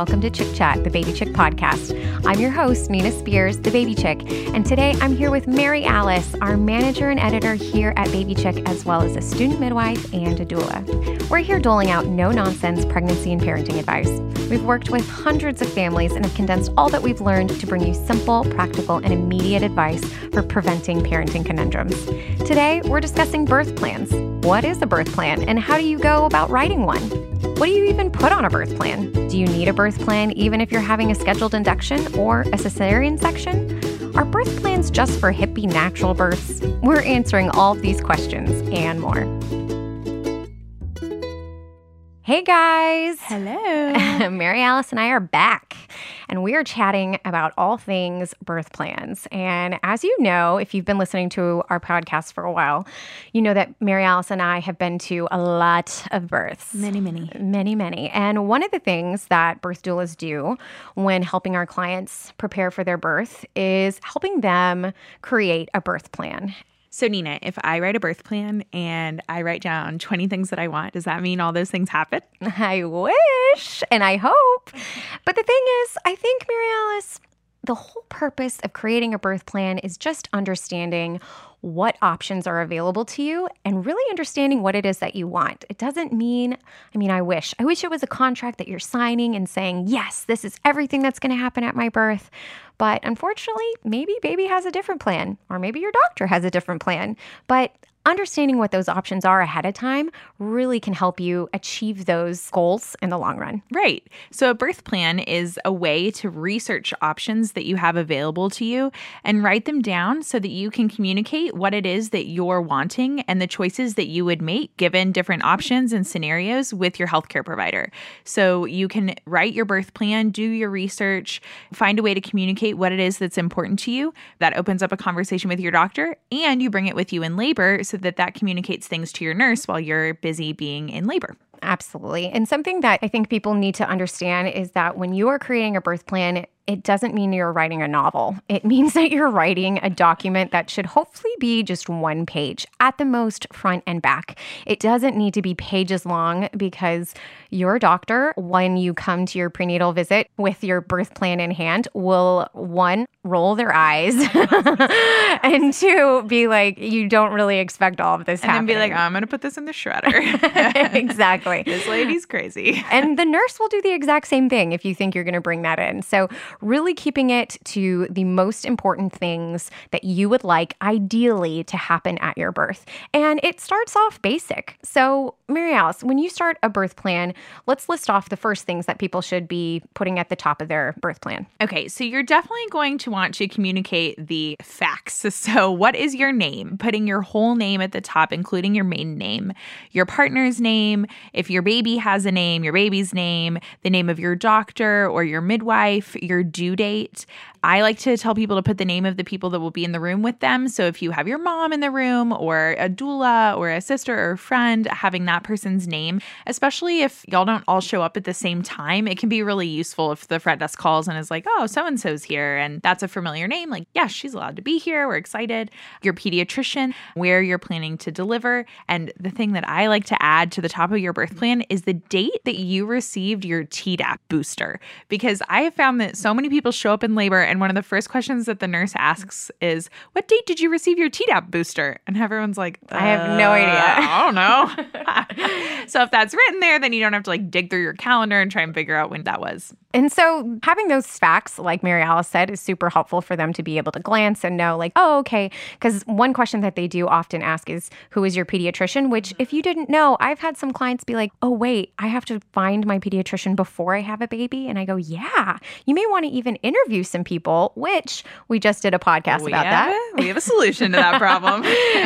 welcome to Chick Chat, the Baby Chick podcast. I'm your host, Nina Spears, the Baby Chick, and today I'm here with Mary Alice, our manager and editor here at Baby Chick, as well as a student midwife and a doula. We're here doling out no nonsense pregnancy and parenting advice. We've worked with hundreds of families and have condensed all that we've learned to bring you simple, practical, and immediate advice for preventing parenting conundrums. Today, we're discussing birth plans. What is a birth plan, and how do you go about writing one? What do you even put on a birth plan? Do you need a birth plan even if you're having a scheduled induction or a cesarean section? Are birth plans just for hippie natural births? We're answering all of these questions and more. Hey guys! Hello. Mary Alice and I are back and we are chatting about all things birth plans. And as you know, if you've been listening to our podcast for a while, you know that Mary Alice and I have been to a lot of births. Many, many. Many, many. And one of the things that birth doulas do when helping our clients prepare for their birth is helping them create a birth plan. So, Nina, if I write a birth plan and I write down 20 things that I want, does that mean all those things happen? I wish and I hope. But the thing is, I think, Mary Alice, the whole purpose of creating a birth plan is just understanding what options are available to you and really understanding what it is that you want. It doesn't mean, I mean, I wish. I wish it was a contract that you're signing and saying, yes, this is everything that's going to happen at my birth. But unfortunately, maybe baby has a different plan, or maybe your doctor has a different plan. But understanding what those options are ahead of time really can help you achieve those goals in the long run. Right. So, a birth plan is a way to research options that you have available to you and write them down so that you can communicate what it is that you're wanting and the choices that you would make given different options and scenarios with your healthcare provider. So, you can write your birth plan, do your research, find a way to communicate what it is that's important to you. That opens up a conversation with your doctor, and you bring it with you in labor so that that communicates things to your nurse while you're busy being in labor. Absolutely. And something that I think people need to understand is that when you are creating a birth plan, it doesn't mean you're writing a novel. It means that you're writing a document that should hopefully be just one page, at the most, front and back. It doesn't need to be pages long because your doctor, when you come to your prenatal visit with your birth plan in hand, will one, roll their eyes, and two, be like, you don't really expect all of this and happening. then be like, I'm going to put this in the shredder. exactly. this lady's crazy. and the nurse will do the exact same thing if you think you're going to bring that in. So, really keeping it to the most important things that you would like, ideally, to happen at your birth. And it starts off basic. So, Mary Alice, when you start a birth plan, let's list off the first things that people should be putting at the top of their birth plan. Okay, so you're definitely going to want to communicate the facts. So, what is your name? Putting your whole name at the top, including your maiden name, your partner's name, if your baby has a name, your baby's name, the name of your doctor or your midwife, your due date. I like to tell people to put the name of the people that will be in the room with them. So, if you have your mom in the room or a doula or a sister or a friend, having that person's name, especially if y'all don't all show up at the same time, it can be really useful if the front desk calls and is like, oh, so and so's here and that's a familiar name. Like, yeah, she's allowed to be here. We're excited. Your pediatrician, where you're planning to deliver. And the thing that I like to add to the top of your birth plan is the date that you received your Tdap booster. Because I have found that so many people show up in labor and one of the first questions that the nurse asks is, What date did you receive your Tdap booster? And everyone's like, I have no uh, idea. I don't know. so if that's written there, then you don't have to like dig through your calendar and try and figure out when that was. And so having those facts, like Mary Alice said, is super helpful for them to be able to glance and know, like, oh, okay. Because one question that they do often ask is, who is your pediatrician? Which, if you didn't know, I've had some clients be like, oh, wait, I have to find my pediatrician before I have a baby. And I go, yeah, you may want to even interview some people, which we just did a podcast we about have that. We have a solution to that problem.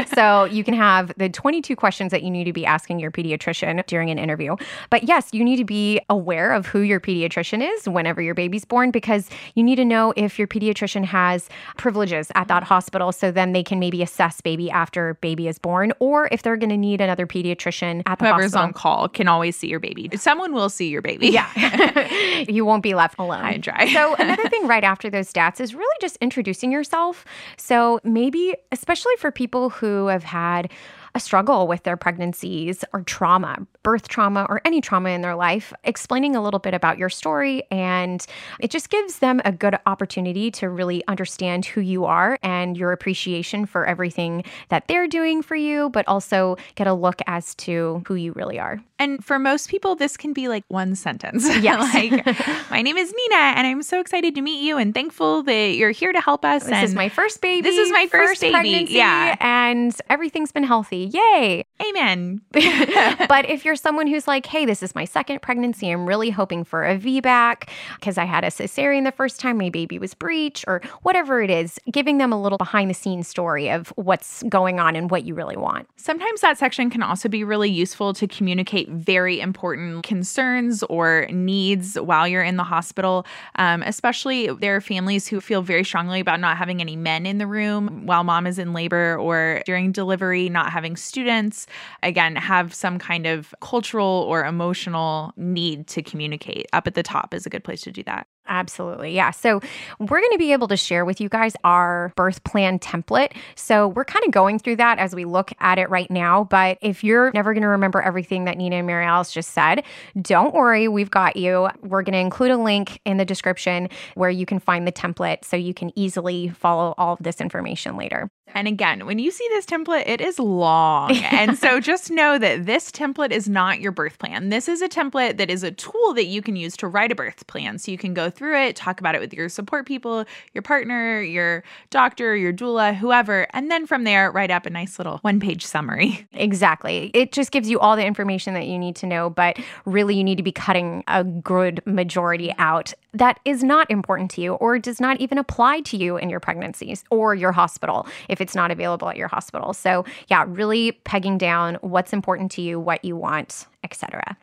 so you can have the 22 questions that you need to be asking your pediatrician during an interview. But yes, you need to be aware of who your pediatrician is whenever your baby's born because you need to know if your pediatrician has privileges at that hospital so then they can maybe assess baby after baby is born or if they're going to need another pediatrician at the Whoever's hospital. on call can always see your baby. Someone will see your baby. Yeah. you won't be left alone. And dry. so, another thing right after those stats is really just introducing yourself. So, maybe, especially for people who have had a struggle with their pregnancies or trauma, birth trauma or any trauma in their life, explaining a little bit about your story. And it just gives them a good opportunity to really understand who you are and your appreciation for everything that they're doing for you, but also get a look as to who you really are. And for most people, this can be like one sentence. Yes. like, my name is Nina, and I'm so excited to meet you and thankful that you're here to help us. This and is my first baby. This is my first, baby. pregnancy, Yeah. And everything's been healthy. Yay. Amen. but if you're someone who's like, hey, this is my second pregnancy, I'm really hoping for a VBAC because I had a cesarean the first time, my baby was breech, or whatever it is, giving them a little behind the scenes story of what's going on and what you really want. Sometimes that section can also be really useful to communicate very important concerns or needs while you're in the hospital. Um, especially there are families who feel very strongly about not having any men in the room while mom is in labor or during delivery, not having students. Again, have some kind of cultural or emotional need to communicate. Up at the top is a good place to do that. Absolutely. Yeah. So, we're going to be able to share with you guys our birth plan template. So, we're kind of going through that as we look at it right now. But if you're never going to remember everything that Nina and Mary Alice just said, don't worry. We've got you. We're going to include a link in the description where you can find the template so you can easily follow all of this information later. And again, when you see this template, it is long. and so just know that this template is not your birth plan. This is a template that is a tool that you can use to write a birth plan. So you can go through it, talk about it with your support people, your partner, your doctor, your doula, whoever. And then from there, write up a nice little one page summary. Exactly. It just gives you all the information that you need to know, but really you need to be cutting a good majority out that is not important to you or does not even apply to you in your pregnancies or your hospital if it's not available at your hospital. So, yeah, really pegging down what's important to you, what you want, etc.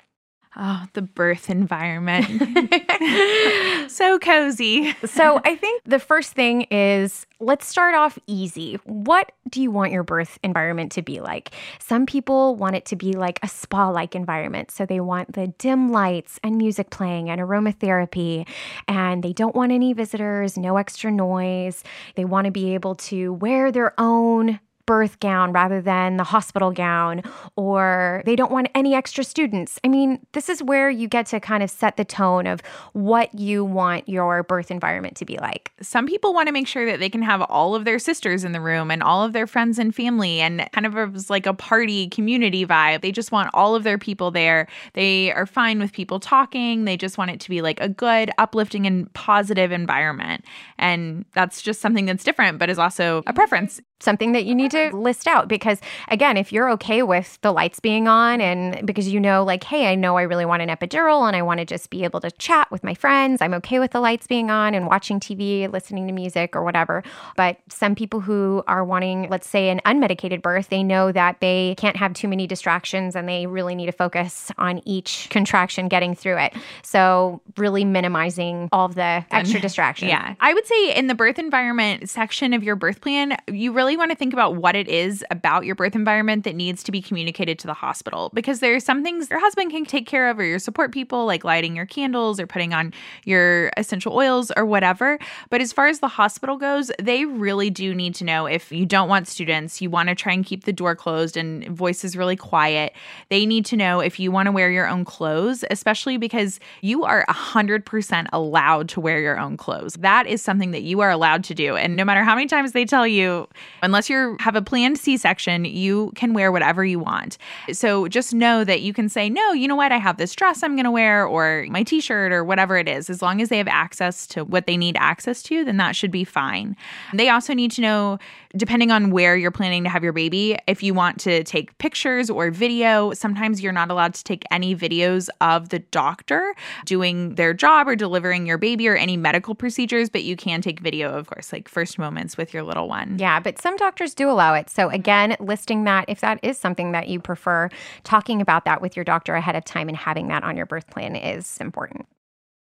Oh, the birth environment. so cozy. so, I think the first thing is let's start off easy. What do you want your birth environment to be like? Some people want it to be like a spa like environment. So, they want the dim lights and music playing and aromatherapy, and they don't want any visitors, no extra noise. They want to be able to wear their own birth gown rather than the hospital gown, or they don't want any extra students. I mean, this is where you get to kind of set the tone of what you want your birth environment to be like. Some people want to make sure that they can have all of their sisters in the room and all of their friends and family and kind of like a party community vibe. They just want all of their people there. They are fine with people talking. They just want it to be like a good, uplifting, and positive environment. And that's just something that's different, but is also a preference something that you need to list out because again if you're okay with the lights being on and because you know like hey i know i really want an epidural and i want to just be able to chat with my friends i'm okay with the lights being on and watching tv listening to music or whatever. But some people who are wanting let's say an unmedicated birth they know that they can't have too many distractions and they really need to focus on each contraction getting through it. So really minimizing all the extra distractions. Yeah. I would say in the birth environment section of your birth plan you really want to think about what it is about your birth environment that needs to be communicated to the hospital because there are some things your husband can take care of or your support people, like lighting your candles or putting on your essential oils or whatever. But as far as the hospital goes, they really do need to know if you don't want students, you want to try and keep the door closed and voices really quiet. They need to know if you want to wear your own clothes, especially because you are 100% allowed to wear your own clothes. That is something that you are allowed to do. And no matter how many times they tell you, unless you have a planned C-section, you can wear whatever you want. So just know that you can say, "No, you know what? I have this dress I'm going to wear or my t-shirt or whatever it is. As long as they have access to what they need access to, then that should be fine." They also need to know depending on where you're planning to have your baby, if you want to take pictures or video, sometimes you're not allowed to take any videos of the doctor doing their job or delivering your baby or any medical procedures, but you can take video, of course, like first moments with your little one. Yeah, but some doctors do allow it. So, again, listing that if that is something that you prefer, talking about that with your doctor ahead of time and having that on your birth plan is important.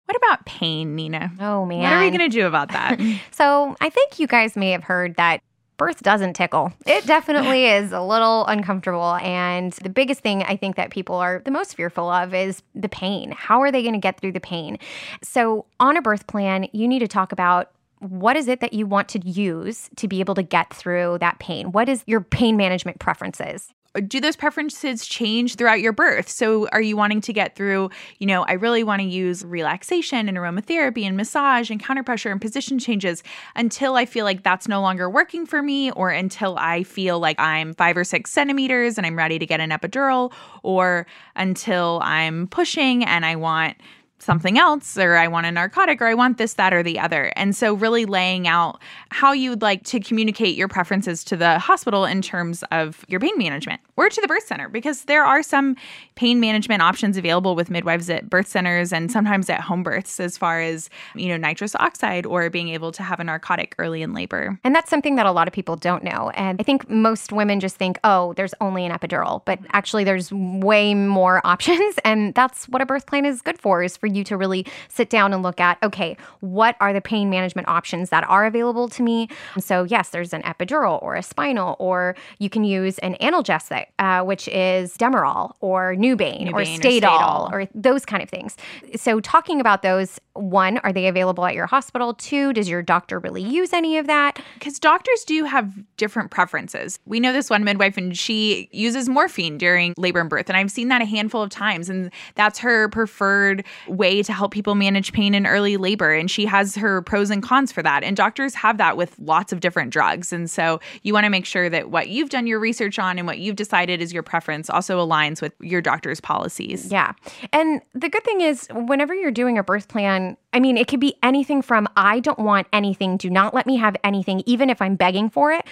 What about pain, Nina? Oh, man. What are we going to do about that? so, I think you guys may have heard that birth doesn't tickle. It definitely is a little uncomfortable. And the biggest thing I think that people are the most fearful of is the pain. How are they going to get through the pain? So, on a birth plan, you need to talk about what is it that you want to use to be able to get through that pain? What is your pain management preferences? do those preferences change throughout your birth? So, are you wanting to get through, you know, I really want to use relaxation and aromatherapy and massage and counterpressure and position changes until I feel like that's no longer working for me, or until I feel like I'm five or six centimeters and I'm ready to get an epidural, or until I'm pushing and I want something else or I want a narcotic or I want this, that, or the other. And so, really laying out how you would like to communicate your preferences to the hospital in terms of your pain management or to the birth center, because there are some pain management options available with midwives at birth centers and sometimes at home births, as far as, you know, nitrous oxide or being able to have a narcotic early in labor. And that's something that a lot of people don't know. And I think most women just think, oh, there's only an epidural, but actually, there's way more options. And that's what a birth plan is good for, is for you to really sit down and look at okay, what are the pain management options that are available to me? So, yes, there's an epidural or a spinal, or you can use an analgesic, uh, which is Demerol or Nubain, or Stadol or, or those kind of things. So, talking about those, one, are they available at your hospital? Two, does your doctor really use any of that? Because doctors do have different preferences. We know this one midwife, and she uses morphine during labor and birth. And I've seen that a handful of times. And that's her preferred way to help people manage pain in early labor. And she has her pros and cons for that. And doctors have that with lots of different drugs. And so you want to make sure that what you've done your research on and what you've decided is your preference also aligns with your doctor's policies. Yeah. And the good thing is, whenever you're doing a birth plan, I mean, it could be anything from I don't want anything, do not let me have anything, even if I'm begging for it,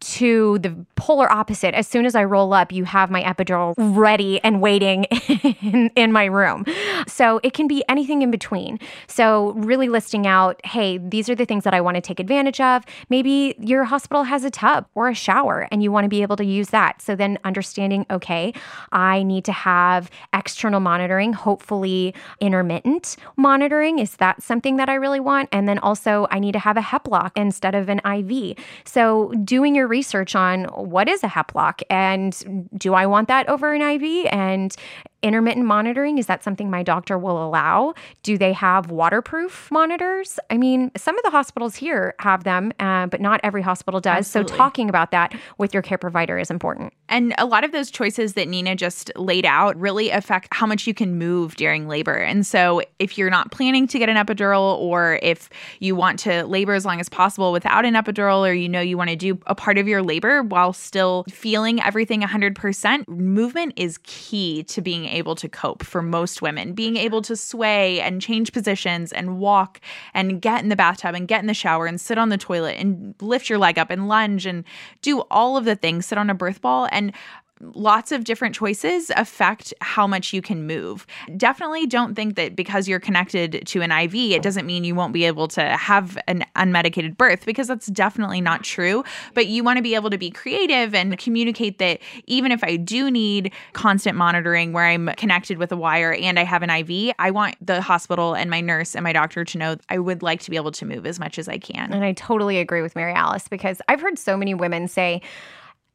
to the polar opposite. As soon as I roll up, you have my epidural ready and waiting in, in, my room. So it can be anything in between. So, really listing out hey, these are the things that I want to take advantage of. Maybe your hospital has a tub or a shower and you want to be able to use that. So, then understanding okay, I need to have external monitoring, hopefully intermittent monitoring. Is that something that I really want? And then also, I need to have a HEP lock instead of an IV. So, doing your research on what is a heplock and do I want that over an IV? And intermittent monitoring is that something my doctor will allow? Do they have waterproof monitors? I mean some of the hospitals here have them uh, but not every hospital does. Absolutely. so talking about that with your care provider is important. And a lot of those choices that nina just laid out really affect how much you can move during labor. And so if you're not planning to get an epidural or if you want to labor as long as possible without an epidural or you know you want to do a part of your labor while still feeling everything 100% movement is key to being able to cope for most women. Being able to sway and change positions and walk and get in the bathtub and get in the shower and sit on the toilet and lift your leg up and lunge and do all of the things, sit on a birth ball. And lots of different choices affect how much you can move. Definitely don't think that because you're connected to an IV, it doesn't mean you won't be able to have an unmedicated birth because that's definitely not true. But you want to be able to be creative and communicate that even if I do need constant monitoring where I'm connected with a wire and I have an IV, I want the hospital and my nurse and my doctor to know I would like to be able to move as much as I can. And I totally agree with Mary Alice because I've heard so many women say,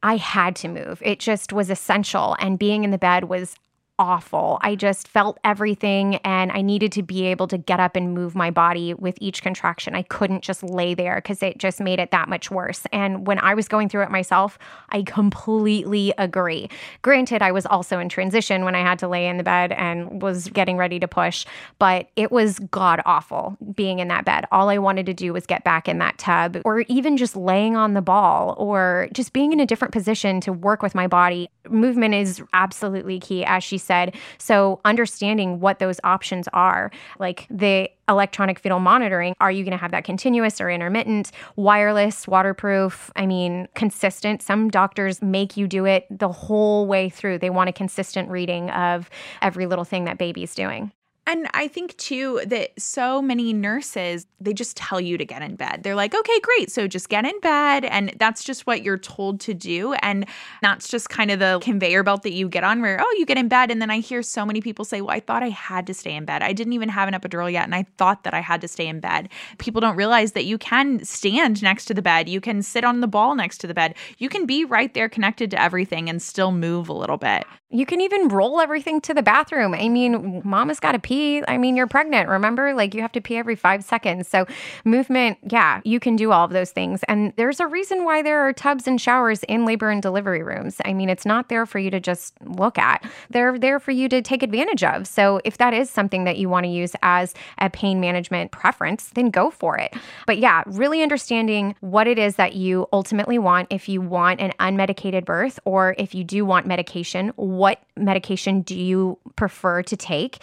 I had to move. It just was essential. And being in the bed was awful. I just felt everything and I needed to be able to get up and move my body with each contraction. I couldn't just lay there because it just made it that much worse. And when I was going through it myself, I completely agree. Granted, I was also in transition when I had to lay in the bed and was getting ready to push, but it was god awful being in that bed. All I wanted to do was get back in that tub or even just laying on the ball or just being in a different position to work with my body. Movement is absolutely key, as she said said. So, understanding what those options are, like the electronic fetal monitoring, are you going to have that continuous or intermittent, wireless, waterproof? I mean, consistent. Some doctors make you do it the whole way through. They want a consistent reading of every little thing that baby's doing. And I think too that so many nurses, they just tell you to get in bed. They're like, okay, great. So just get in bed. And that's just what you're told to do. And that's just kind of the conveyor belt that you get on where, oh, you get in bed. And then I hear so many people say, well, I thought I had to stay in bed. I didn't even have an epidural yet. And I thought that I had to stay in bed. People don't realize that you can stand next to the bed. You can sit on the ball next to the bed. You can be right there connected to everything and still move a little bit. You can even roll everything to the bathroom. I mean, mama's got to pee pee, I mean, you're pregnant. Remember, like you have to pee every five seconds. So, movement, yeah, you can do all of those things. And there's a reason why there are tubs and showers in labor and delivery rooms. I mean, it's not there for you to just look at, they're there for you to take advantage of. So, if that is something that you want to use as a pain management preference, then go for it. But yeah, really understanding what it is that you ultimately want if you want an unmedicated birth or if you do want medication, what medication do you prefer to take?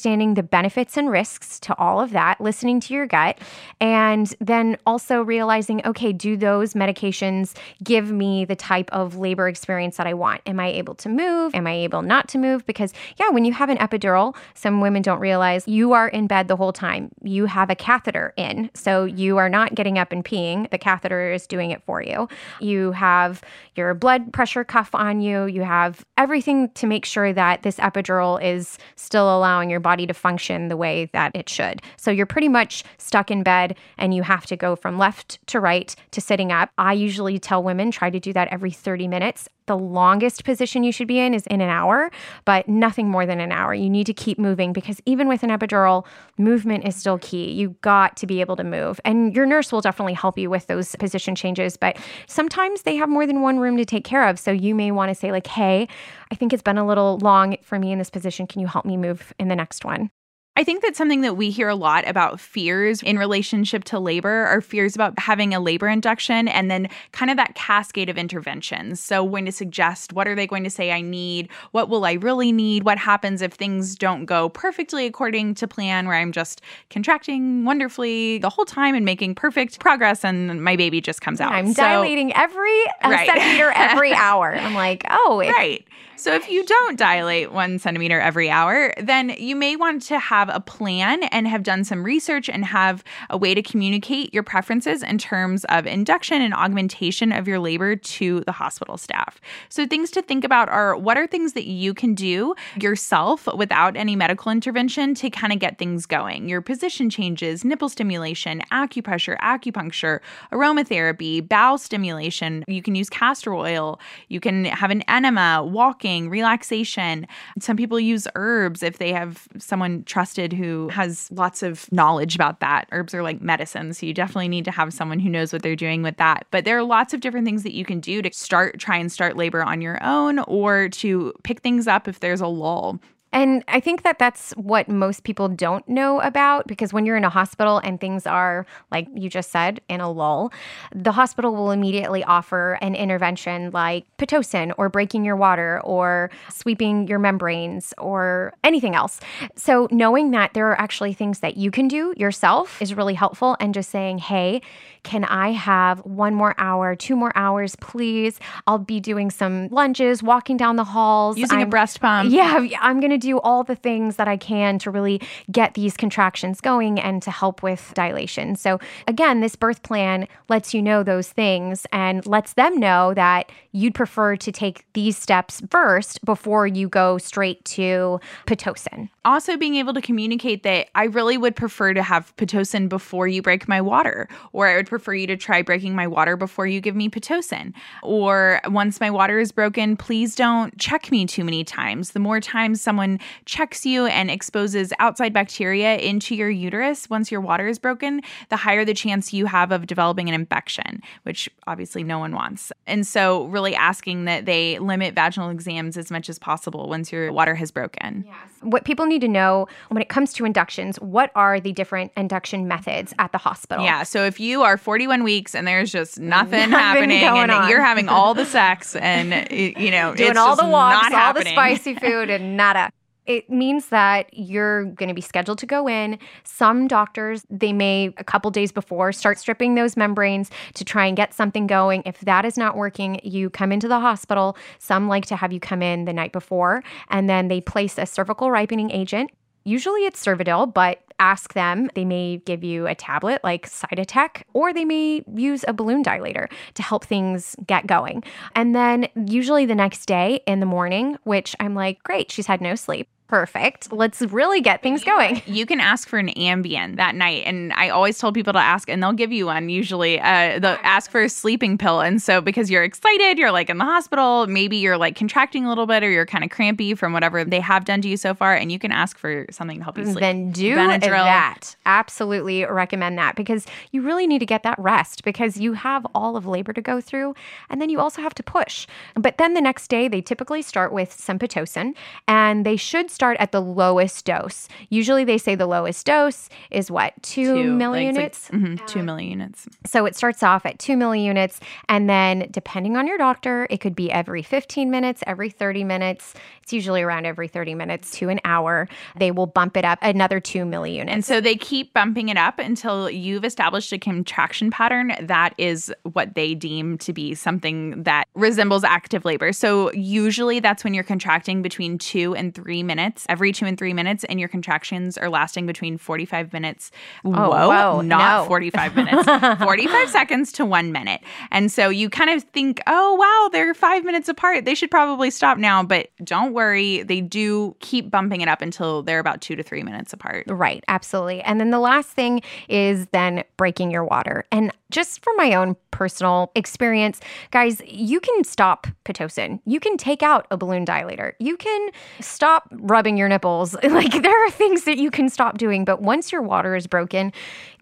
Understanding the benefits and risks to all of that, listening to your gut, and then also realizing okay, do those medications give me the type of labor experience that I want? Am I able to move? Am I able not to move? Because, yeah, when you have an epidural, some women don't realize you are in bed the whole time. You have a catheter in, so you are not getting up and peeing. The catheter is doing it for you. You have your blood pressure cuff on you. You have everything to make sure that this epidural is still allowing your body to function the way that it should. So you're pretty much stuck in bed and you have to go from left to right to sitting up. I usually tell women try to do that every 30 minutes the longest position you should be in is in an hour, but nothing more than an hour. You need to keep moving because even with an epidural, movement is still key. You got to be able to move. And your nurse will definitely help you with those position changes, but sometimes they have more than one room to take care of. So you may want to say like, "Hey, I think it's been a little long for me in this position. Can you help me move in the next one?" I think that's something that we hear a lot about fears in relationship to labor are fears about having a labor induction and then kind of that cascade of interventions. So, when to suggest what are they going to say I need? What will I really need? What happens if things don't go perfectly according to plan, where I'm just contracting wonderfully the whole time and making perfect progress and my baby just comes out? I'm so, dilating every right. centimeter every hour. I'm like, oh, right. So, if you don't dilate one centimeter every hour, then you may want to have a plan and have done some research and have a way to communicate your preferences in terms of induction and augmentation of your labor to the hospital staff. So, things to think about are what are things that you can do yourself without any medical intervention to kind of get things going? Your position changes, nipple stimulation, acupressure, acupuncture, aromatherapy, bowel stimulation. You can use castor oil, you can have an enema, walking walking, relaxation. Some people use herbs if they have someone trusted who has lots of knowledge about that. Herbs are like medicine, so you definitely need to have someone who knows what they're doing with that. But there are lots of different things that you can do to start, try and start labor on your own or to pick things up if there's a lull. And I think that that's what most people don't know about because when you're in a hospital and things are, like you just said, in a lull, the hospital will immediately offer an intervention like Pitocin or breaking your water or sweeping your membranes or anything else. So knowing that there are actually things that you can do yourself is really helpful and just saying, hey, can I have one more hour, two more hours, please? I'll be doing some lunges, walking down the halls, using I'm, a breast pump. Yeah, I'm going to do all the things that I can to really get these contractions going and to help with dilation. So, again, this birth plan lets you know those things and lets them know that you'd prefer to take these steps first before you go straight to Pitocin. Also, being able to communicate that I really would prefer to have Pitocin before you break my water, or I would prefer you to try breaking my water before you give me Pitocin. Or once my water is broken, please don't check me too many times. The more times someone checks you and exposes outside bacteria into your uterus once your water is broken, the higher the chance you have of developing an infection, which obviously no one wants. And so, really asking that they limit vaginal exams as much as possible once your water has broken. Yes. What people need to know when it comes to inductions, what are the different induction methods at the hospital? Yeah. So, if you are 41 weeks and there's just nothing, nothing happening and on. you're having all the sex and, you know, doing all the walks, all the spicy food and nada it means that you're going to be scheduled to go in. Some doctors, they may a couple days before start stripping those membranes to try and get something going. If that is not working, you come into the hospital. Some like to have you come in the night before and then they place a cervical ripening agent. Usually it's Cervidil, but ask them. They may give you a tablet like Cytotec, or they may use a balloon dilator to help things get going. And then usually the next day in the morning, which I'm like, great, she's had no sleep Perfect. Let's really get things going. You can ask for an Ambien that night. And I always told people to ask, and they'll give you one usually. Uh, they'll ask for a sleeping pill. And so, because you're excited, you're like in the hospital, maybe you're like contracting a little bit or you're kind of crampy from whatever they have done to you so far, and you can ask for something to help you sleep. Then do Benadryl. that. Absolutely recommend that because you really need to get that rest because you have all of labor to go through and then you also have to push. But then the next day, they typically start with some Pitocin and they should start at the lowest dose. Usually they say the lowest dose is what, two, Two, milliunits. like, it's like- mhm, two milliunits. So it starts off at 2 milliunits. And then, depending on your doctor, it could be every 15 minutes, every 30 minutes. It's usually around every 30 minutes to an hour. They will bump it up another 2 milliunits. And so they keep bumping it up until you've established a contraction pattern that is what they deem to be something that resembles active labor. So usually that's when you're contracting between two and three minutes, every two and three minutes, and your contractions are lasting between 45 minutes. Oh, whoa, Oh, whoa, not no. 45 minutes, 45 seconds to one minute. And so you kind of think, oh, wow, they're five minutes apart. They should probably stop now. But don't worry, they do keep bumping it up until they're about two to three minutes apart. Right, absolutely. And then the last thing is then breaking your water. And just from my own personal experience, guys, you can stop Pitocin. You can take out a balloon dilator. You can stop rubbing your nipples. Like there are things that you can stop doing, but once your water is broken,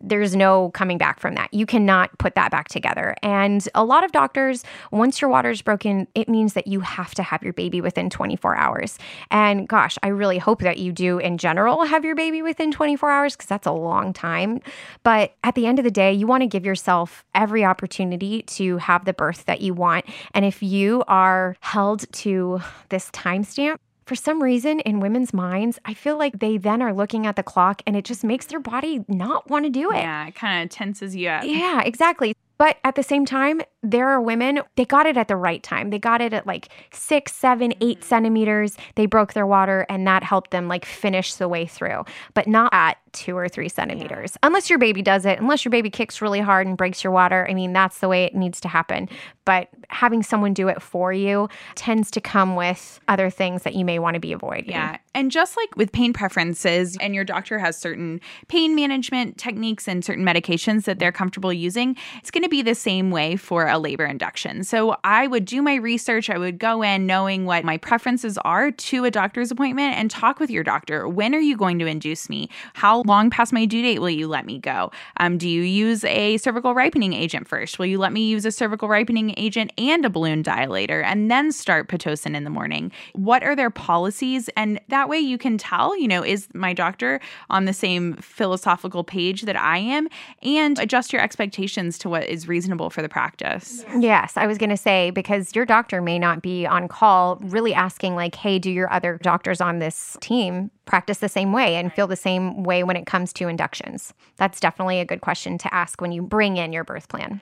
there's no coming back from that. You cannot put that back together. And a lot of doctors, once your water is broken, it means that you have to have your baby within 24 hours. And gosh, I really hope that you do in general have your baby within 24 hours because that's a long time. But at the end of the day, you want to give yourself every opportunity to have the birth that you want. And if you are held to this timestamp, for some reason in women's minds, I feel like they then are looking at the clock and it just makes their body not want to do it. Yeah, it kind of tenses you up. Yeah, exactly. But at the same time, there are women, they got it at the right time. They got it at like six, seven, eight mm-hmm. centimeters. They broke their water and that helped them like finish the way through, but not at two or three centimeters. Unless your baby does it, unless your baby kicks really hard and breaks your water. I mean, that's the way it needs to happen. But having someone do it for you tends to come with other things that you may want to be avoiding. Yeah. And just like with pain preferences, and your doctor has certain pain management techniques and certain medications that they're comfortable using, it's going to be the same way for a labor induction. So I would do my research. I would go in knowing what my preferences are to a doctor's appointment and talk with your doctor. When are you going to induce me? How long past my due date will you let me go? Um, do you use a cervical ripening agent first? Will you let me use a cervical ripening agent and a balloon dilator and then start Pitocin in the morning? What are their policies? And that way you can tell, you know, is my doctor on the same philosophical page that I am and adjust your expectations to what is reasonable for the practice. Yes, I was going to say because your doctor may not be on call really asking, like, hey, do your other doctors on this team practice the same way and feel the same way when it comes to inductions? That's definitely a good question to ask when you bring in your birth plan.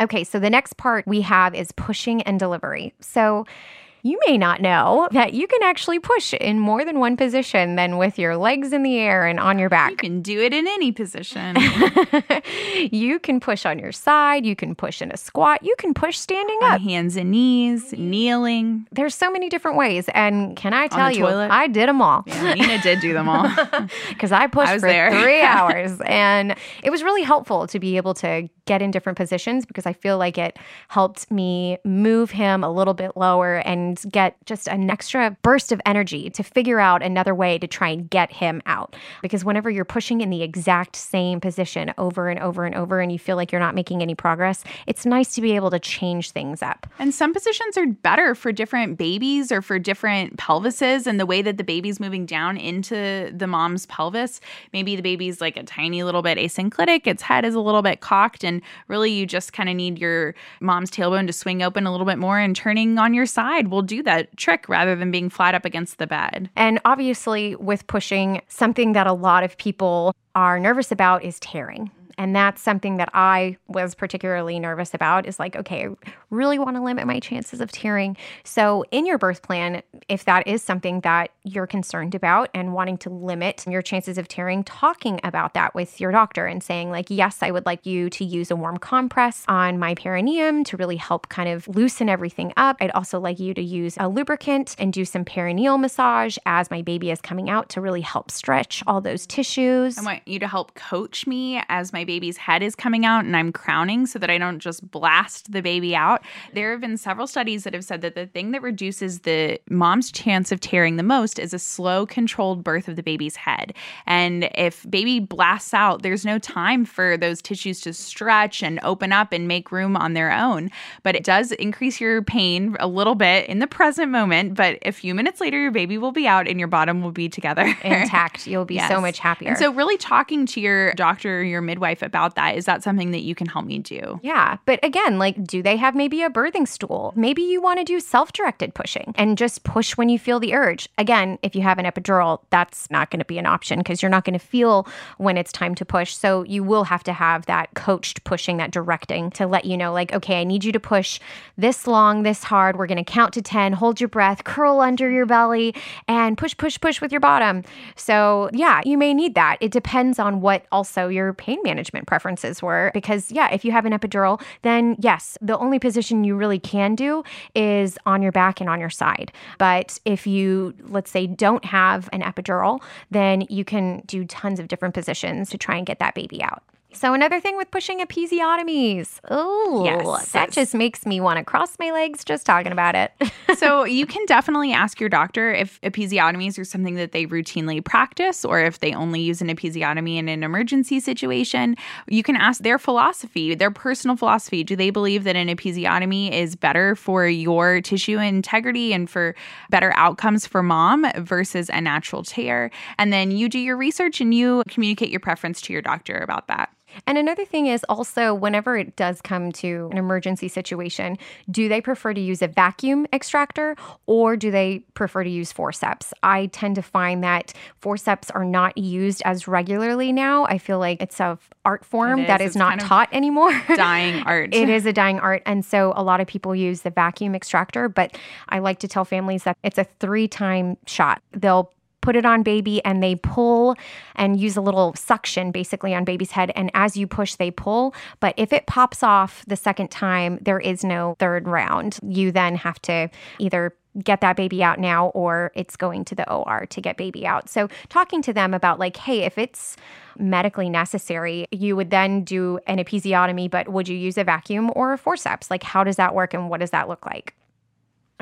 Okay, so the next part we have is pushing and delivery. So, you may not know that you can actually push in more than one position than with your legs in the air and on your back. You can do it in any position. you can push on your side, you can push in a squat, you can push standing On up. hands and knees, kneeling. There's so many different ways. And can I tell you, toilet. I did them all Yeah, Nina did do them all. because I pushed I for there. three hours. And it was really helpful to be able to get in different positions because I feel like it helped me move him a little bit lower and get just an extra burst of energy to figure out another way to try and get him out. Because whenever you're pushing in the exact same position over and over and over and you feel like you're not making any progress, it's nice to be able to change things up. And some positions are better for different babies or for different pelvises and the way that the baby's moving down into the mom's pelvis. Maybe the baby's like a tiny little bit asynclitic, its head is a little bit cocked, and really you just kind of need your mom's tailbone to swing open a little bit more and turning on your side will do that trick rather than being flat up against the bed. And obviously, with pushing, something that a lot of people are nervous about is tearing. And that's something that I was particularly nervous about is like, okay, I really want to limit my chances of tearing. So, in your birth plan, if that is something that you're concerned about and wanting to limit your chances of tearing, talking about that with your doctor and saying, like, yes, I would like you to use a warm compress on my perineum to really help kind of loosen everything up. I'd also like you to use a lubricant and do some perineal massage as my baby is coming out to really help stretch all those tissues. I want you to help coach me as my baby's head is coming out and I'm crowning so that I don't just blast the baby out. There have been several studies that have said that the thing that reduces the mom's chance of tearing the most is a slow, controlled birth of the baby's head. And if baby blasts out, there's no time for those tissues to stretch and open up and make room on their own. But it does increase your pain a little bit in the present moment. But a few minutes later, your baby will be out and your bottom will be together intact. You'll be yes. so much happier. And so, really talking to your doctor or your midwife about that is that something that you can help me do? Yeah. But again, like, do they have maybe a birthing stool? Maybe you want to do self directed pushing and just push when you feel the urge. Again, if you have an epidural, that's not going to be an option because you're not going to feel when it's time to push. So, you will have to have that coached pushing, that directing to let you know, like, okay, I need you to push this long, this hard. We're going to count to 10, hold your breath, curl under your belly, and push, push, push with your bottom. So, yeah, you may need that. It depends on what also your pain management preferences were. Because, yeah, if you have an epidural, then yes, the only position you really can do is on your back and on your side. But if you, let's say, don't have an epidural, then you can do tons of different positions to try and get that baby out. So another thing with pushing episiotomies. Oh, yes, that just makes me want to cross my legs just talking about it. so you can definitely ask your doctor if episiotomies are something that they routinely practice or if they only use an episiotomy in an emergency situation. You can ask their philosophy, their personal philosophy. Do they believe that an episiotomy is better for your tissue integrity and for better outcomes for mom versus a natural tear? And then you do your research and you communicate your preference to your doctor about that. And another thing is also whenever it does come to an emergency situation, do they prefer to use a vacuum extractor or do they prefer to use forceps? I tend to find that forceps are not used as regularly now. I feel like it's a art form is. that is it's not taught anymore. Dying art. it is a dying art. And so a lot of people use the vacuum extractor, but I like to tell families that it's a three time shot. They'll put it on baby and they pull and use a little suction basically on baby's head. And as you push, they pull. But if it pops off the second time, there is no third round. You then have to either get that baby out now or it's going to the OR to get baby out. So talking to them about like, hey, if it's medically necessary, you would then do an episiotomy, but would you use a vacuum or a forceps? Like how does that work and what does that look like?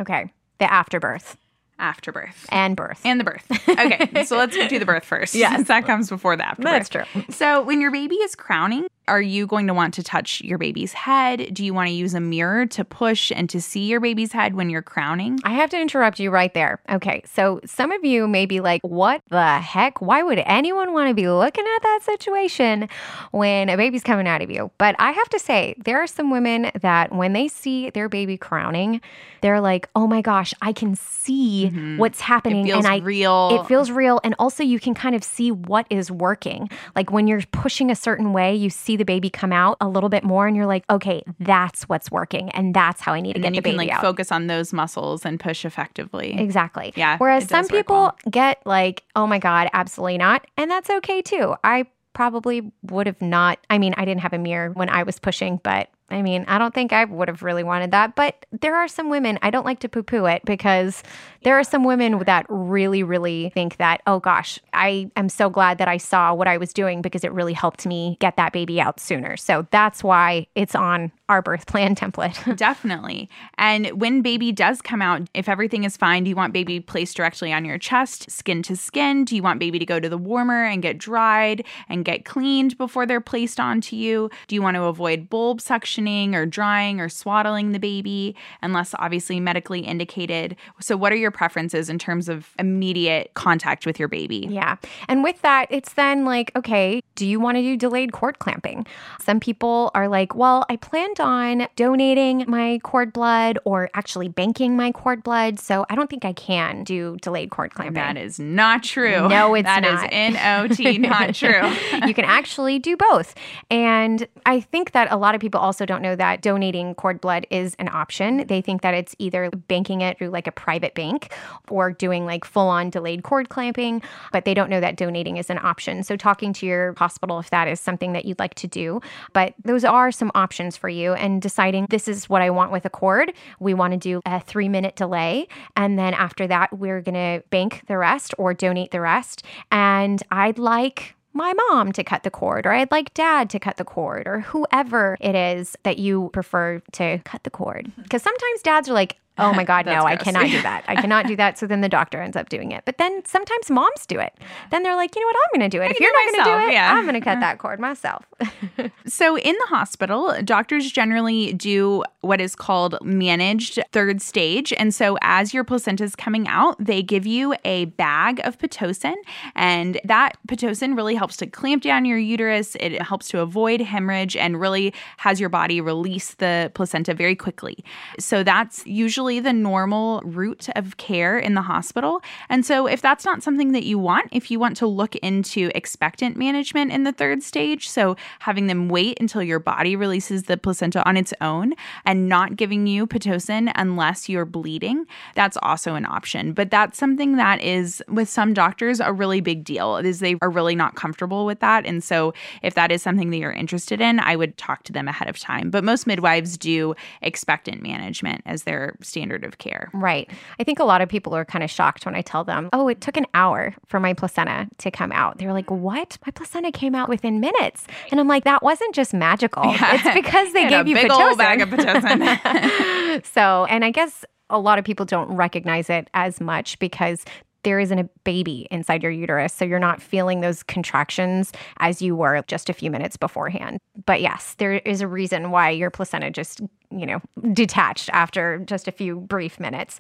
Okay. The afterbirth after birth and birth and the birth. Okay, so let's do the birth first. Yes, that comes before the after. That's true. So when your baby is crowning, are you going to want to touch your baby's head? Do you want to use a mirror to push and to see your baby's head when you're crowning? I have to interrupt you right there. Okay, so some of you may be like, "What the heck? Why would anyone want to be looking at that situation when a baby's coming out of you?" But I have to say, there are some women that when they see their baby crowning, they're like, "Oh my gosh, I can see." mm-hmm. what's happening. It feels and I, real. It feels real. And also, you can kind of see what is working. Like when you're pushing a certain way, you see the baby come out a little bit more, and you're like, okay, that's what's working. And that's how I need and to get the baby out. you can like focus on those muscles and push effectively. Exactly. Yeah. Whereas some people well. get like, oh my God, absolutely not. And that's okay too. I probably would have not. I mean, I didn't have a mirror when I was pushing, but I mean, I don't think I would have really wanted that, but there are some women, I don't like to poo poo it because there are some women that really, really think that, oh gosh, I am so glad that I saw what I was doing because it really helped me get that baby out sooner. So that's why it's on our birth plan template. Definitely. And when baby does come out, if everything is fine, do you want baby placed directly on your chest, skin to skin? Do you want baby to go to the warmer and get dried and get cleaned before they're placed onto you? Do you want to avoid bulb suctioning or drying or swaddling the baby, unless obviously medically indicated. So, what are your preferences in terms of immediate contact with your baby? Yeah. And with that, it's then like, okay, do you want to do delayed cord clamping? Some people are like, well, I planned on donating my cord blood or actually banking my cord blood. So I don't think I can do delayed cord clamping. That is not true. No, it's that not. is N-O-T, not true. you can actually do both. And I think that a lot of people also don't know that donating cord blood is an option. They think that it's either banking it through like a private bank or doing like full on delayed cord clamping, but they don't know that donating is an option. So talking to your hospital if that is something that you'd like to do. But those are some options for you and deciding this is what I want with a cord. We want to do a three minute delay. And then after that, we're going to bank the rest or donate the rest. And I'd like my mom to cut the cord, or I'd like dad to cut the cord, or whoever it is that you prefer to cut the cord. Because sometimes dads are like, oh my God, no, I cannot do that. I cannot do that. So then the doctor ends up doing it. But then sometimes moms do it. Then they're like, you know what, I'm going to do it. if you're not going to do it, yeah. I'm going to cut uh-huh. that cord myself. So, in the hospital, doctors generally do what is called managed third stage. And so, as your placenta is coming out, they give you a bag of Pitocin. And that Pitocin really helps to clamp down your uterus. It helps to avoid hemorrhage and really has your body release the placenta very quickly. So, that's usually the normal route of care in the hospital. And so, if that's not something that you want, if you want to look into expectant management in the third stage, so having them wait until your body releases the placenta on its own and not giving you Pitocin unless you're bleeding, that's also an option. But that's something that is, with some doctors, a really big deal, is they are really not comfortable with that. And so, if that is something that you're interested in, I would talk to them ahead of time. But most midwives do expectant management as their standard of care. Right. I think a lot of people are kind of shocked when I tell them, oh, it took an hour for my placenta to come out. They're like, what? My placenta came out within minutes. And I'm like, that wasn't just magical. It's because they gave a you big Pitocin. old bag of Pitocin. so, and I guess a lot of people don't recognize it as much because there isn't a baby inside your uterus. So you're not feeling those contractions as you were just a few minutes beforehand. But yes, there is a reason why your placenta just, you know, detached after just a few brief minutes.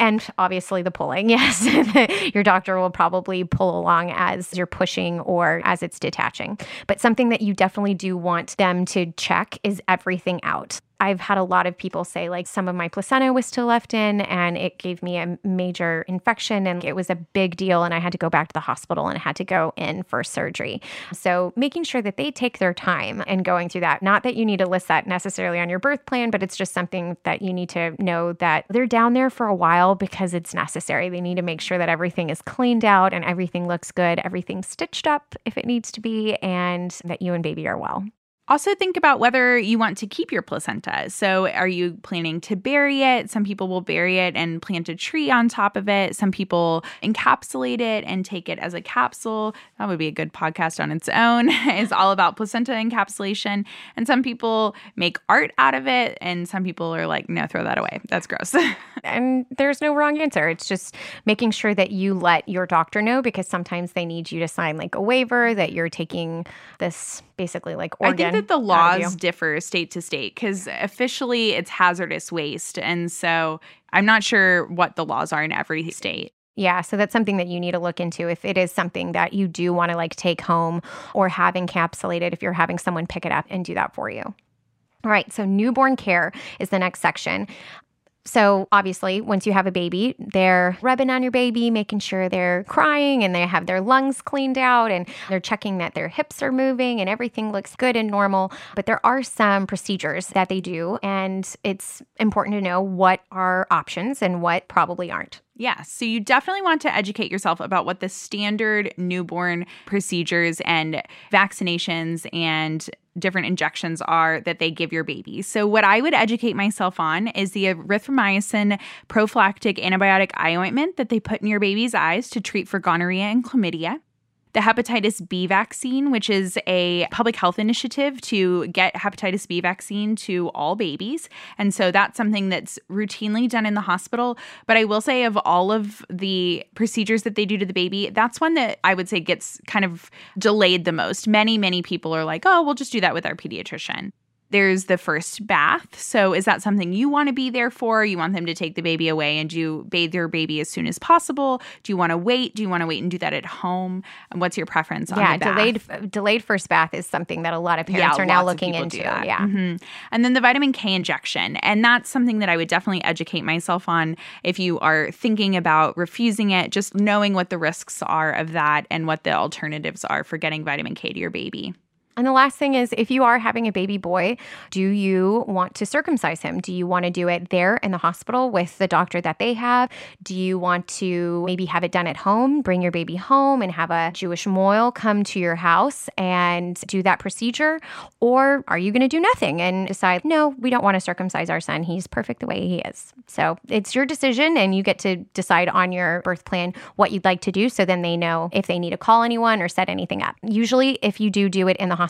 And obviously, the pulling. Yes, your doctor will probably pull along as you're pushing or as it's detaching. But something that you definitely do want them to check is everything out. I've had a lot of people say, like, some of my placenta was still left in and it gave me a major infection and it was a big deal. And I had to go back to the hospital and had to go in for surgery. So, making sure that they take their time and going through that. Not that you need to list that necessarily on your birth plan, but it's just something that you need to know that they're down there for a while because it's necessary. They need to make sure that everything is cleaned out and everything looks good, everything's stitched up if it needs to be, and that you and baby are well. Also, think about whether you want to keep your placenta. So, are you planning to bury it? Some people will bury it and plant a tree on top of it. Some people encapsulate it and take it as a capsule. That would be a good podcast on its own. it's all about placenta encapsulation. And some people make art out of it. And some people are like, no, throw that away. That's gross. And there's no wrong answer. It's just making sure that you let your doctor know because sometimes they need you to sign like a waiver that you're taking this basically like I think that the laws differ state to state because officially it's hazardous waste. And so I'm not sure what the laws are in every state. Yeah, so that's something that you need to look into if it is something that you do want to like take home or have encapsulated if you're having someone pick it up and do that for you. All right, so newborn care is the next section. So, obviously, once you have a baby, they're rubbing on your baby, making sure they're crying and they have their lungs cleaned out and they're checking that their hips are moving and everything looks good and normal. But there are some procedures that they do, and it's important to know what are options and what probably aren't. Yeah, so you definitely want to educate yourself about what the standard newborn procedures and vaccinations and different injections are that they give your baby. So, what I would educate myself on is the erythromycin prophylactic antibiotic eye ointment that they put in your baby's eyes to treat for gonorrhea and chlamydia. The hepatitis B vaccine, which is a public health initiative to get hepatitis B vaccine to all babies. And so that's something that's routinely done in the hospital. But I will say, of all of the procedures that they do to the baby, that's one that I would say gets kind of delayed the most. Many, many people are like, oh, we'll just do that with our pediatrician. There's the first bath. So, is that something you want to be there for? You want them to take the baby away and you bathe your baby as soon as possible? Do you want to wait? Do you want to wait and do that at home? And what's your preference on yeah, the bath? delayed delayed first bath is something that a lot of parents Yeah, are now looking into. Yeah. Mhm. And then the vitamin K injection. And that's something that I would definitely educate myself on if you are thinking about refusing it, just knowing what the risks are of that and what the alternatives are for getting vitamin K to your baby. And the last thing is if you are having a baby boy, do you want to circumcise him? Do you want to do it there in the hospital with the doctor that they have? Do you want to maybe have it done at home, bring your baby home and have a Jewish mohel come to your house and do that procedure? Or are you going to do nothing and decide, no, we don't want to circumcise our son. He's perfect the way he is. So it's your decision and you get to decide on your birth plan what you'd like to do. So then they know if they need to call anyone or set anything up. Usually, if you do do it in the hospital,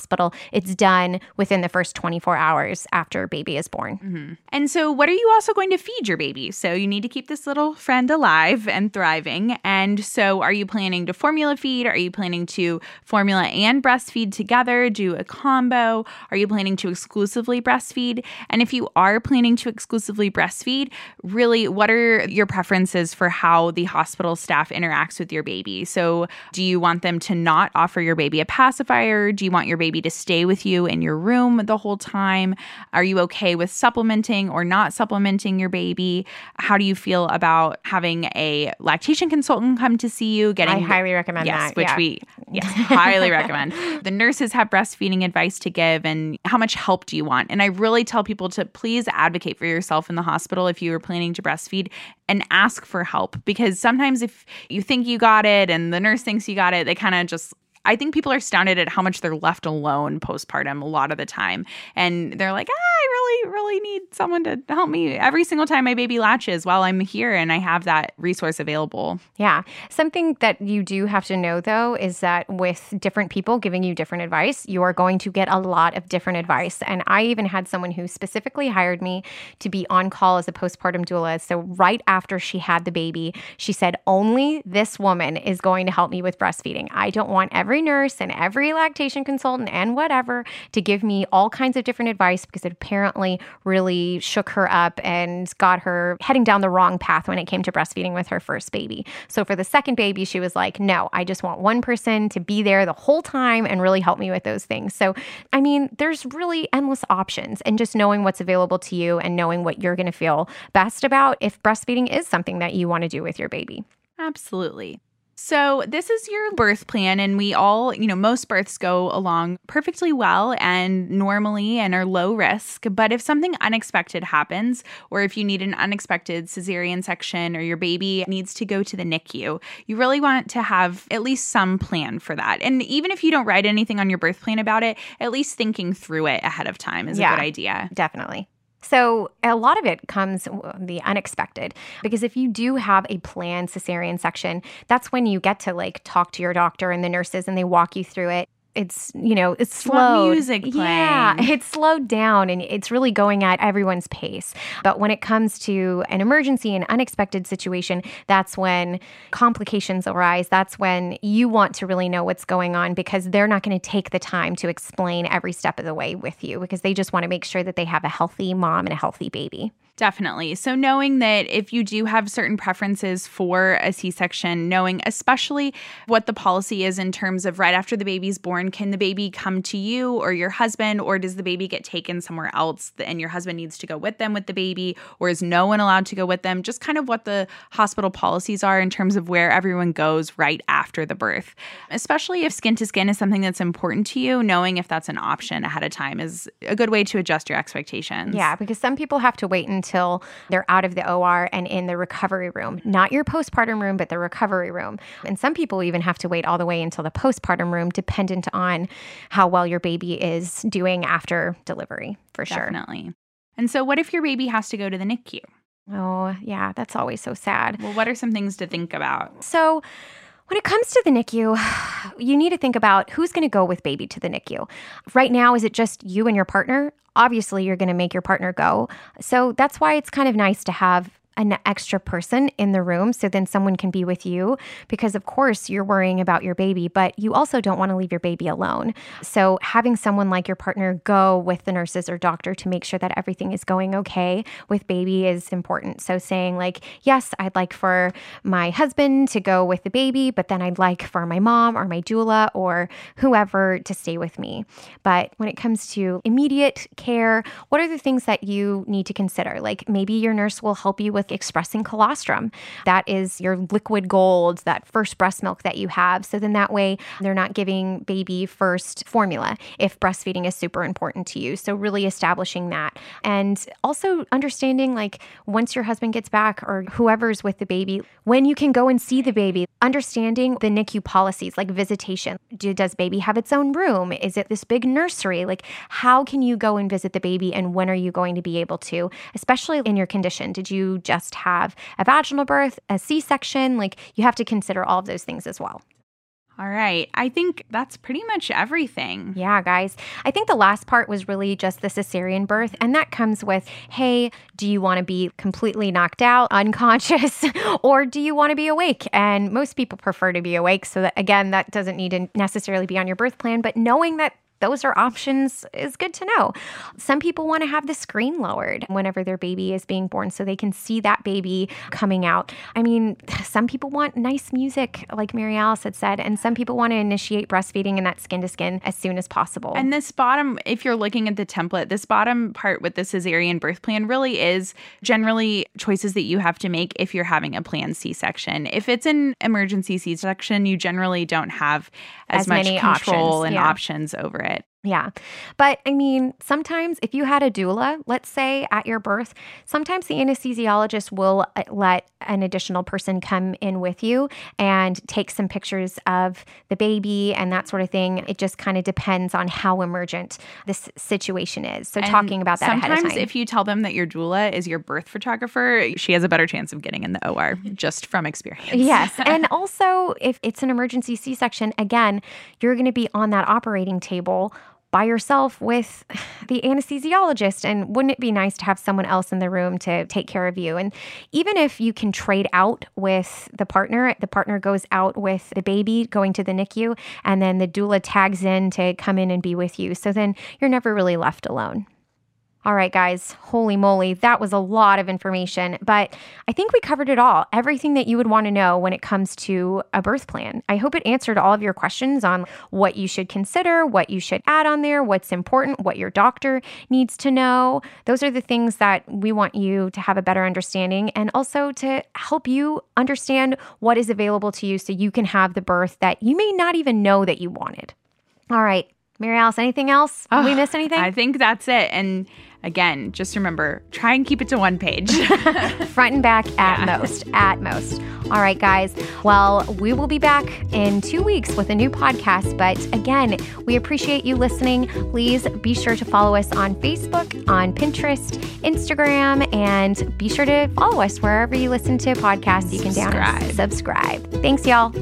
it's done within the first 24 hours after baby is born. Mm-hmm. And so, what are you also going to feed your baby? So, you need to keep this little friend alive and thriving. And so, are you planning to formula feed? Are you planning to formula and breastfeed together? Do a combo? Are you planning to exclusively breastfeed? And if you are planning to exclusively breastfeed, really, what are your preferences for how the hospital staff interacts with your baby? So, do you want them to not offer your baby a pacifier? Do you want your baby to stay with you in your room the whole time? Are you okay with supplementing or not supplementing your baby? How do you feel about having a lactation consultant come to see you? Getting I highly recommend yes, that. which yeah. we yes highly recommend. The nurses have breastfeeding advice to give, and how much help do you want? And I really tell people to please advocate for yourself in the hospital if you are planning to breastfeed and ask for help because sometimes if you think you got it and the nurse thinks you got it, they kind of just I think people are astounded at how much they're left alone postpartum a lot of the time. And they're like, ah, I really, really need someone to help me every single time my baby latches while I'm here and I have that resource available. Yeah. Something that you do have to know, though, is that with different people giving you different advice, you are going to get a lot of different advice. And I even had someone who specifically hired me to be on call as a postpartum doula. So, right after she had the baby, she said, Only this woman is going to help me with breastfeeding. I don't want every nurse and every lactation consultant and whatever to give me all kinds of different advice because it apparently really shook her up and got her heading down the wrong path when it came to breastfeeding with her first baby. So for the second baby, she was like, no, I just want one person to be there the whole time and really help me with those things. So, I mean, there's really endless options and just knowing what's available to you and knowing what you're going to feel best about if breastfeeding is something that you want to do with your baby. Absolutely. So, this is your birth plan, and we all, you know, most births go along perfectly well and normally and are low risk. But if something unexpected happens, or if you need an unexpected cesarean section, or your baby needs to go to the NICU, you really want to have at least some plan for that. And even if you don't write anything on your birth plan about it, at least thinking through it ahead of time is Yeah. a good idea. Definitely. So, a lot of it comes the unexpected because if you do have a planned cesarean section, that's when you get to like talk to your doctor and the nurses and they walk you through it. It's, you know, it's slow. music Yeah, it's slowed down and it's really going at everyone's pace. But when it comes to an emergency and unexpected situation, that's when complications arise. That's when you want to really know what's going on because they're not going to take the time to explain every step of the way with you because they just want to make sure that they have a healthy mom and a healthy baby. Definitely. So, knowing that if you do have certain preferences for a C section, knowing especially what the policy is in terms of right after the baby's born, can the baby come to you or your husband, or does the baby get taken somewhere else and your husband needs to go with them with the baby, or is no one allowed to go with them? Just kind of what the hospital policies are in terms of where everyone goes right after the birth. Especially if skin to skin is something that's important to you, knowing if that's an option ahead of time is a good way to adjust your expectations. Yeah, because some people have to wait until they're out of the OR and in the recovery room, not your postpartum room, but the recovery room. And some people even have to wait all the way until the postpartum room, dependent on how well your baby is doing after delivery, for sure. Definitely. And so, what if your baby has to go to the NICU? Oh, yeah, that's always so sad. Well, what are some things to think about? So, when it comes to the NICU, you need to think about who's going to go with baby to the NICU. Right now, is it just you and your partner? Obviously, you're going to make your partner go. So, that's why it's kind of nice to have an extra person in the room so then someone can be with you because of course you're worrying about your baby, but you also don't want to leave your baby alone. So having someone like your partner go with the nurses or doctor to make sure that everything is going okay with baby is important. So saying like, yes, I'd like for my husband to go with the baby, but then I'd like for my mom or my doula or whoever to stay with me. But when it comes to immediate care, what are the things that you need to consider? Like maybe your nurse will help you with expressing colostrum. That is your liquid gold, that first breast milk that you have. So then that way they're not giving baby first formula if breastfeeding is super important to you. So really establishing that. And also understanding like once your husband gets back or whoever's with the baby, when you can go and see the baby, understanding the NICU policies like visitation. Do, does baby have its own room? Is it this big nursery? Like how can you go and visit the baby and when are you going to be able to, especially in your condition? Did you just have a vaginal birth, a C section? Like you have to consider all of those things as well. All right. I think that's pretty much everything. Yeah, guys. I think the last part was really just the cesarean birth. And that comes with hey, do you want to be completely knocked out, unconscious, or do you want to be awake? And most people prefer to be awake. So, that, again, that doesn't need to necessarily be on your birth plan. But knowing that those are options is good to know. Some people want to have the screen lowered whenever their baby is being born so they can see that baby coming out. I mean, some people want nice music, like Mary Alice had said, and some people want to initiate breastfeeding and that skin to skin as soon as possible. And this bottom, if you're looking at the template, this bottom part with the cesarean birth plan really is generally choices that you have to make if you're having a planned C section. If it's an emergency C section, you generally don't have as, as much control options. and yeah. options over it. Yeah. But I mean, sometimes if you had a doula, let's say at your birth, sometimes the anesthesiologist will uh, let an additional person come in with you and take some pictures of the baby and that sort of thing. It just kind of depends on how emergent this situation is. So, and talking about that sometimes if you tell them that your doula is your birth photographer, she has a better chance of getting in the OR just from experience. Yes. and also, if it's an emergency C section, again, you're going to be on that operating table by yourself with the anesthesiologist. And wouldn't it be nice to have someone else in the room to take care of you? And even if you can trade out with the partner, the partner goes out with the baby going to the NICU, and then the doula tags in to come in and be with you. So then you're never really left alone. All right, guys, holy moly, that was a lot of information, but I think we covered it all. Everything that you would want to know when it comes to a birth plan. I hope it answered all of your questions on what you should consider, what you should add on there, what's important, what your doctor needs to know. Those are the things that we want you to have a better understanding and also to help you understand what is available to you so you can have the birth that you may not even know that you wanted. All right. Mary Alice, anything else? Oh, we miss anything? I think that's it. And Again, just remember, try and keep it to one page. Front and back at yeah. most. At most. All right, guys. Well, we will be back in two weeks with a new podcast. But again, we appreciate you listening. Please be sure to follow us on Facebook, on Pinterest, Instagram, and be sure to follow us wherever you listen to podcasts. You can down subscribe. Thanks, y'all.